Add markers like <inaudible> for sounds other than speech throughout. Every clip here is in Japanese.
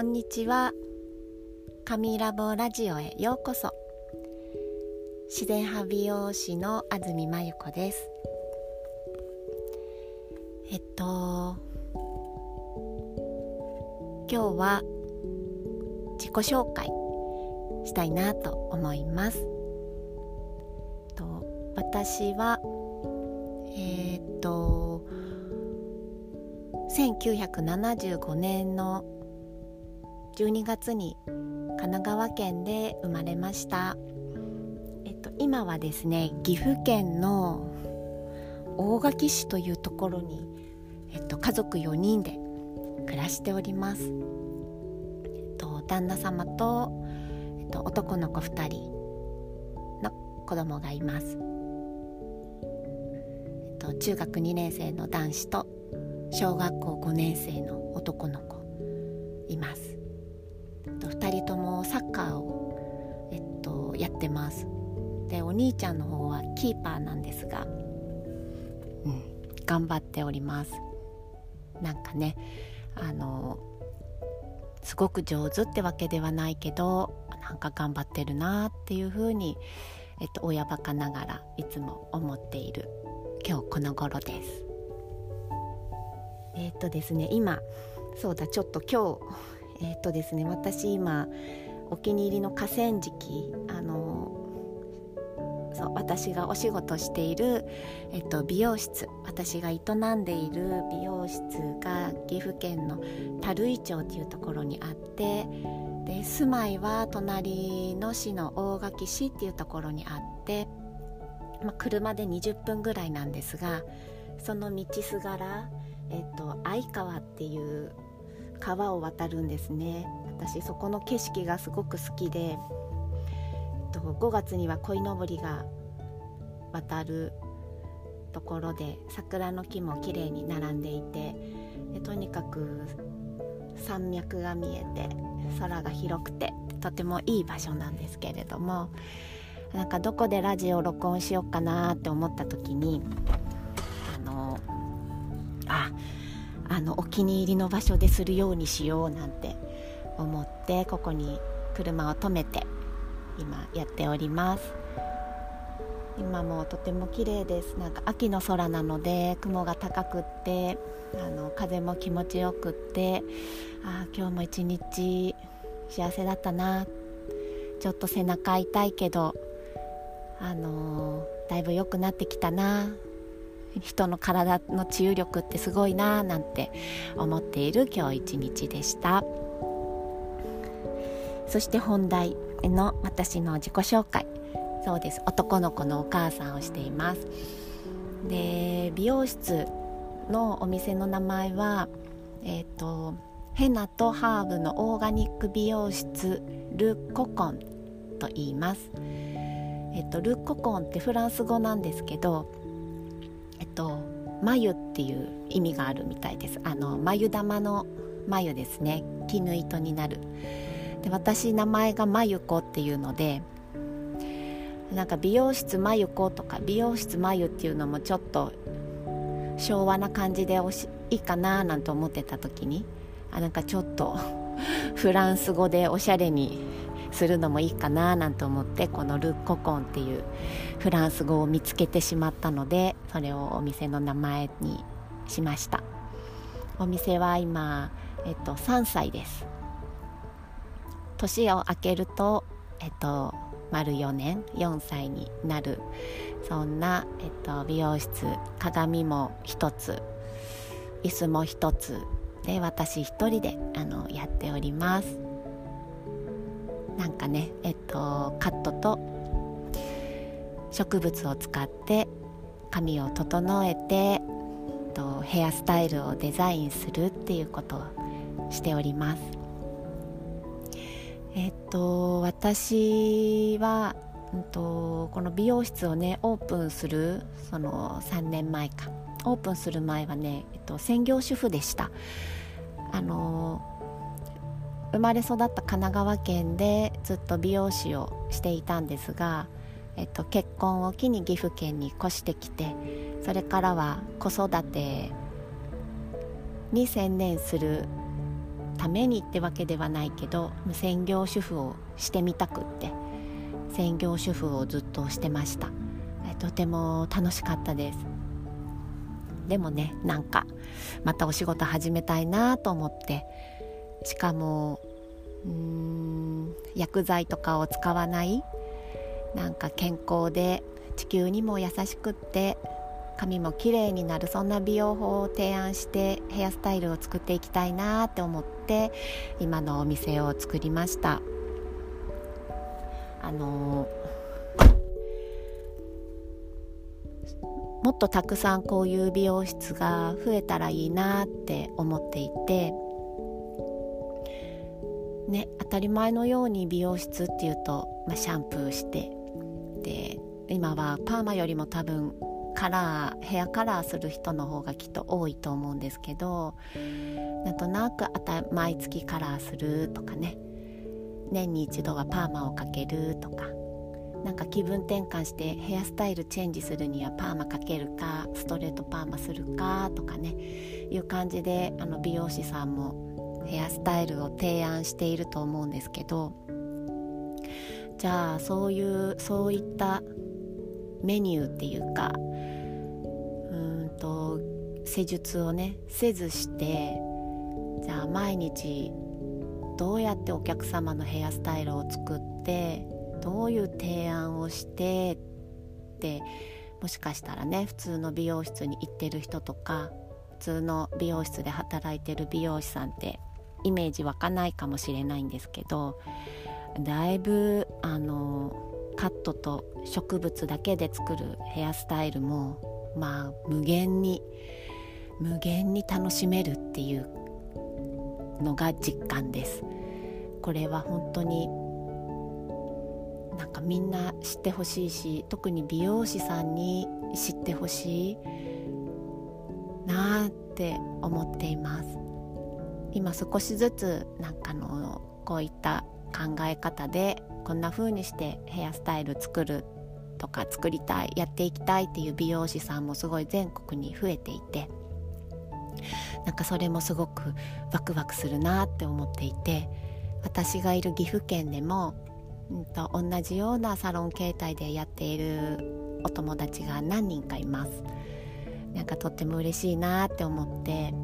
こんにちは。神ラボラジオへようこそ。自然派美容師の安住真由子です。えっと今日は自己紹介したいなと思います。と私はえー、っと1975年の12月に神奈川県で生まれました、えっと、今はですね岐阜県の大垣市というところに、えっと、家族4人で暮らしております、えっと、旦那様と、えっと、男の子2人の子供がいます、えっと、中学2年生の男子と小学校5年生の男の子います。2人ともサッカーを、えっと、やってます。でお兄ちゃんの方はキーパーなんですが、うん、頑張っております。なんかねあのすごく上手ってわけではないけどなんか頑張ってるなっていうふうに、えっと、親バカながらいつも思っている今日この頃です。えっとですね今そうだちょっと今日えっとですね私今お気に入りの河川敷あのそう私がお仕事している、えっと、美容室私が営んでいる美容室が岐阜県の垂井町っていうところにあってで住まいは隣の市の大垣市っていうところにあって、まあ、車で20分ぐらいなんですがその道すがらえっと、相川っていう川を渡るんですね。私そこの景色がすごく好きで、えっと、5月には鯉のぼりが渡るところで桜の木も綺麗に並んでいてでとにかく山脈が見えて空が広くてとてもいい場所なんですけれどもなんかどこでラジオを録音しようかなって思った時にあのああのお気に入りの場所でするようにしようなんて思ってここに車を止めて今やっております。今もとても綺麗です。なんか秋の空なので雲が高くってあの風も気持ちよくってあ今日も一日幸せだったな。ちょっと背中痛いけどあのー、だいぶ良くなってきたな。人の体の治癒力ってすごいなーなんて思っている今日一日でした。そして本題の私の自己紹介。そうです。男の子のお母さんをしています。で美容室のお店の名前はえっ、ー、とヘナとハーブのオーガニック美容室ル・ココンと言います。えっ、とル・ココンってフランス語なんですけどと眉っていう意味があるみたいです。あの眉玉の眉ですね。絹糸になる。で私名前がまゆこっていうのでなんか美容室まゆことか美容室まゆっていうのもちょっと昭和な感じでおしいいかななんて思ってた時にあなんかちょっとフランス語でおしゃれにするのもいいかななんて思ってこのル・ココンっていうフランス語を見つけてしまったのでそれをお店の名前にしました。お店は今、えっと、3歳です。年を明けると、えっと、丸4年4歳になる。そんな、えっと、美容室鏡も1つ椅子も1つで私1人であのやっております。なんかねえっとカットと植物を使って髪を整えてとヘアスタイルをデザインするっていうことをしております。えっと私は、うんと、この美容室をねオープンするその3年前か。オープンする前はね、えっと、専業主婦でした。あの生まれ育った神奈川県でずっと美容師をしていたんですが、えっと、結婚を機に岐阜県に越してきてそれからは子育てに専念するためにってわけではないけど専業主婦をしてみたくって専業主婦をずっとしてました。とても楽しかったです。でもねなんかまたお仕事始めたいなと思ってしかもうーん薬剤とかを使わないなんか健康で地球にも優しくって髪も綺麗になるそんな美容法を提案してヘアスタイルを作っていきたいなって思って今のお店を作りました。あのもっとたくさんこういう美容室が増えたらいいなって思っていてね当たり前のように美容室っていうと、まあ、シャンプーしてで今はパーマよりも多分カラーヘアカラーする人の方がきっと多いと思うんですけどなんとなく毎月カラーするとかね。年に一度はパーマをかけるとか。なんか気分転換してヘアスタイルチェンジするにはパーマかけるかストレートパーマするかとかね。いう感じであの美容師さんもヘアスタイルを提案していると思うんですけどじゃあそういうそういったメニューっていうかうんと施術をねせずしてじゃあ毎日どうやってお客様のヘアスタイルを作ってどういう提案をしてってもしかしたらね普通の美容室に行ってる人とか普通の美容室で働いてる美容師さんってイメージ湧かないかもしれないんですけどだいぶあのカットと植物だけで作るヘアスタイルもまあ無限に無限に楽しめるっていうのが実感です。これは本当になんかみんな知ってほしいし特に美容師さんに知ってほしいなって思っています。今少しずつなんかのこういった考え方でこんな風にしてヘアスタイル作るとか作りたいやっていきたいっていう美容師さんもすごい全国に増えていてなんかそれもすごくワクワクするなって思っていて私がいる岐阜県でも、うんと、同じようなサロン形態でやっているお友達が何人かいます。なんかとっても嬉しいなって思って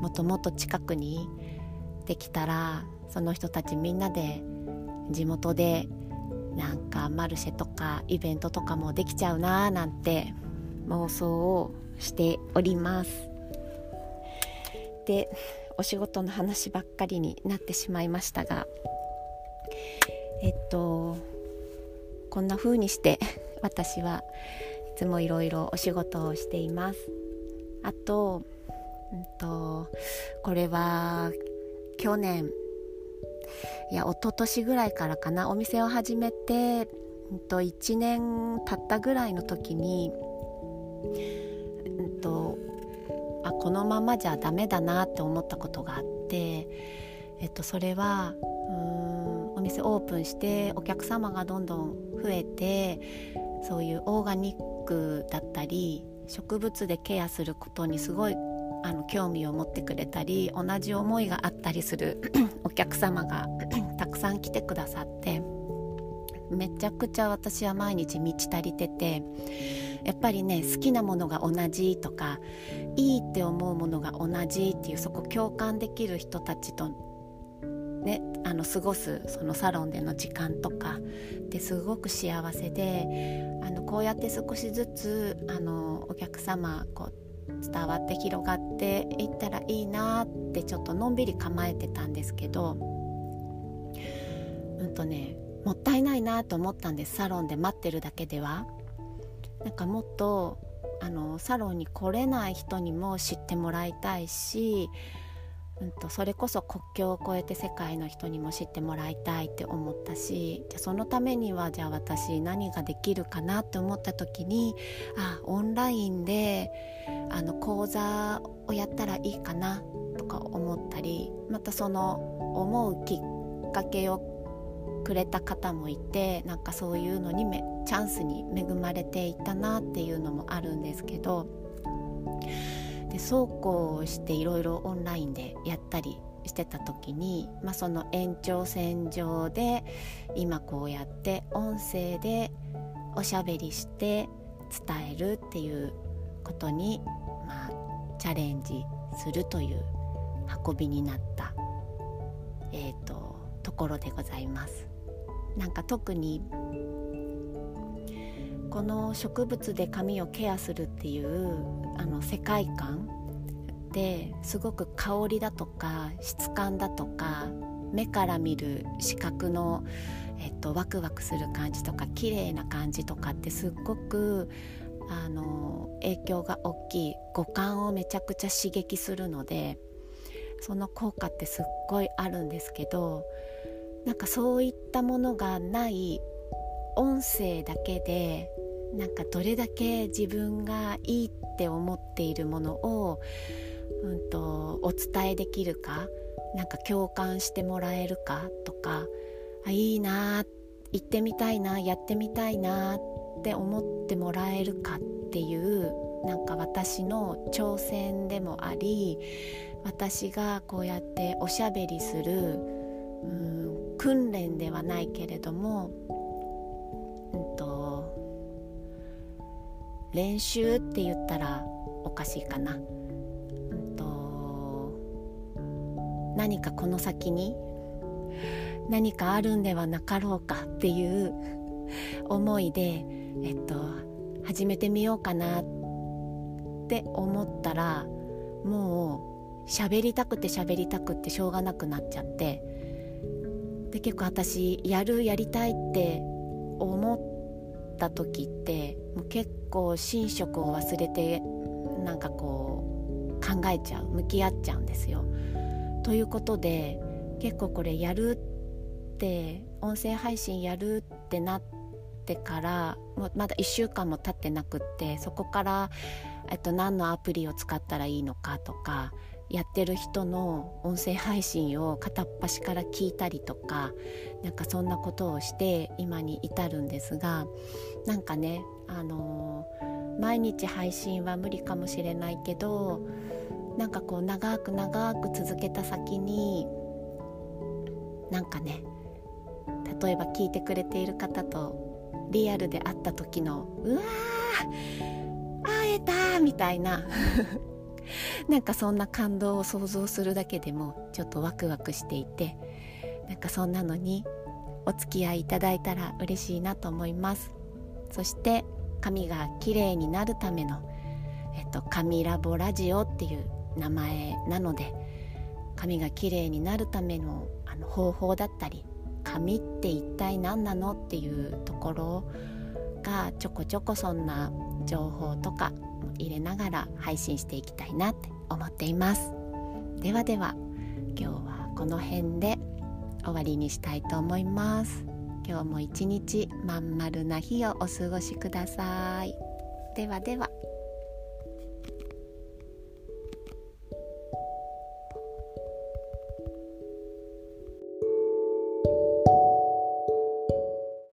もっともっと近くにできたらその人たちみんなで地元でなんかマルシェとかイベントとかもできちゃうなーなんて妄想をしております。でお仕事の話ばっかりになってしまいましたがえっとこんな風にして私はいつもいろいろお仕事をしています。あと,、うんと、これは去年いや一昨年ぐらいからかなお店を始めて、うんと、1年経ったぐらいの時に、うんと、あこのままじゃダメだなって思ったことがあって、えっと、それはうんお店オープンしてお客様がどんどん増えてそういうオーガニックだったり植物でケアすることにすごいあの興味を持ってくれたり同じ思いがあったりする <clears throat> お客様が <clears throat> たくさん来てくださってめちゃくちゃ私は毎日満ち足りててやっぱりね好きなものが同じとかいいって思うものが同じっていうそこ共感できる人たちとね、あの過ごすそのサロンでの時間とかですごく幸せであのこうやって少しずつあのお客様こう伝わって広がっていったらいいなってちょっとのんびり構えてたんですけどうんとねもったいないなと思ったんですサロンで待ってるだけでは。なんかもっとあのサロンに来れない人にも知ってもらいたいしうんと、それこそ国境を越えて世界の人にも知ってもらいたいって思ったしじゃそのためにはじゃあ私何ができるかなって思った時にあオンラインであの講座をやったらいいかなとか思ったりまたその思うきっかけをくれた方もいてなんかそういうのにめチャンスに恵まれていたなっていうのもあるんですけどでそうこうしていろいろオンラインでやったりしてた時に、まあ、その延長線上で今こうやって音声でおしゃべりして伝えるっていうことに、まあ、チャレンジするという運びになった、えーと、ところでございます。なんか特にこの植物で髪をケアするっていうあの世界観ですごく香りだとか質感だとか目から見る視覚の、えっと、ワクワクする感じとか綺麗な感じとかってすっごくあの影響が大きい五感をめちゃくちゃ刺激するのでその効果ってすっごいあるんですけどなんかそういったものがない音声だけでなんかどれだけ自分がいいって思っているものをうんと、お伝えできるかなんか共感してもらえるかとかあいいな行ってみたいなやってみたいなって思ってもらえるかっていうなんか私の挑戦でもあり私がこうやっておしゃべりする、うん、訓練ではないけれども、練習って言ったらおかしいかな。何かこの先に何かあるんではなかろうかっていう思いで、えっと、始めてみようかなって思ったらもう喋りたくて喋りたくってしょうがなくなっちゃってで結構私やるやりたいって思ってた時ってもう結構寝食を忘れてなんかこう考えちゃう向き合っちゃうんですよ。ということで結構これやるって音声配信やるってなってからまだ1週間も経ってなくってそこから、えっと、何のアプリを使ったらいいのかとかやってる人の音声配信を片っ端から聞いたりとかなんかそんなことをして今に至るんですがなんかねあのー、毎日配信は無理かもしれないけどなんかこう長く長く続けた先になんかね例えば聞いてくれている方とリアルで会った時のうわー会えたみたいな。<laughs> なんかそんな感動を想像するだけでもちょっとワクワクしていてなんかそんなのにお付き合いいただいたら嬉しいなと思います。そして髪が綺麗になるための、えっと、髪ラボラジオっていう名前なので髪がきれいになるためのあの方法だったり髪って一体何なのっていうところがちょこちょこそんな情報とか入れながら配信していきたいなって思っています。ではでは今日はこの辺で終わりにしたいと思います。今日も一日まん丸な日をお過ごしください。ではでは。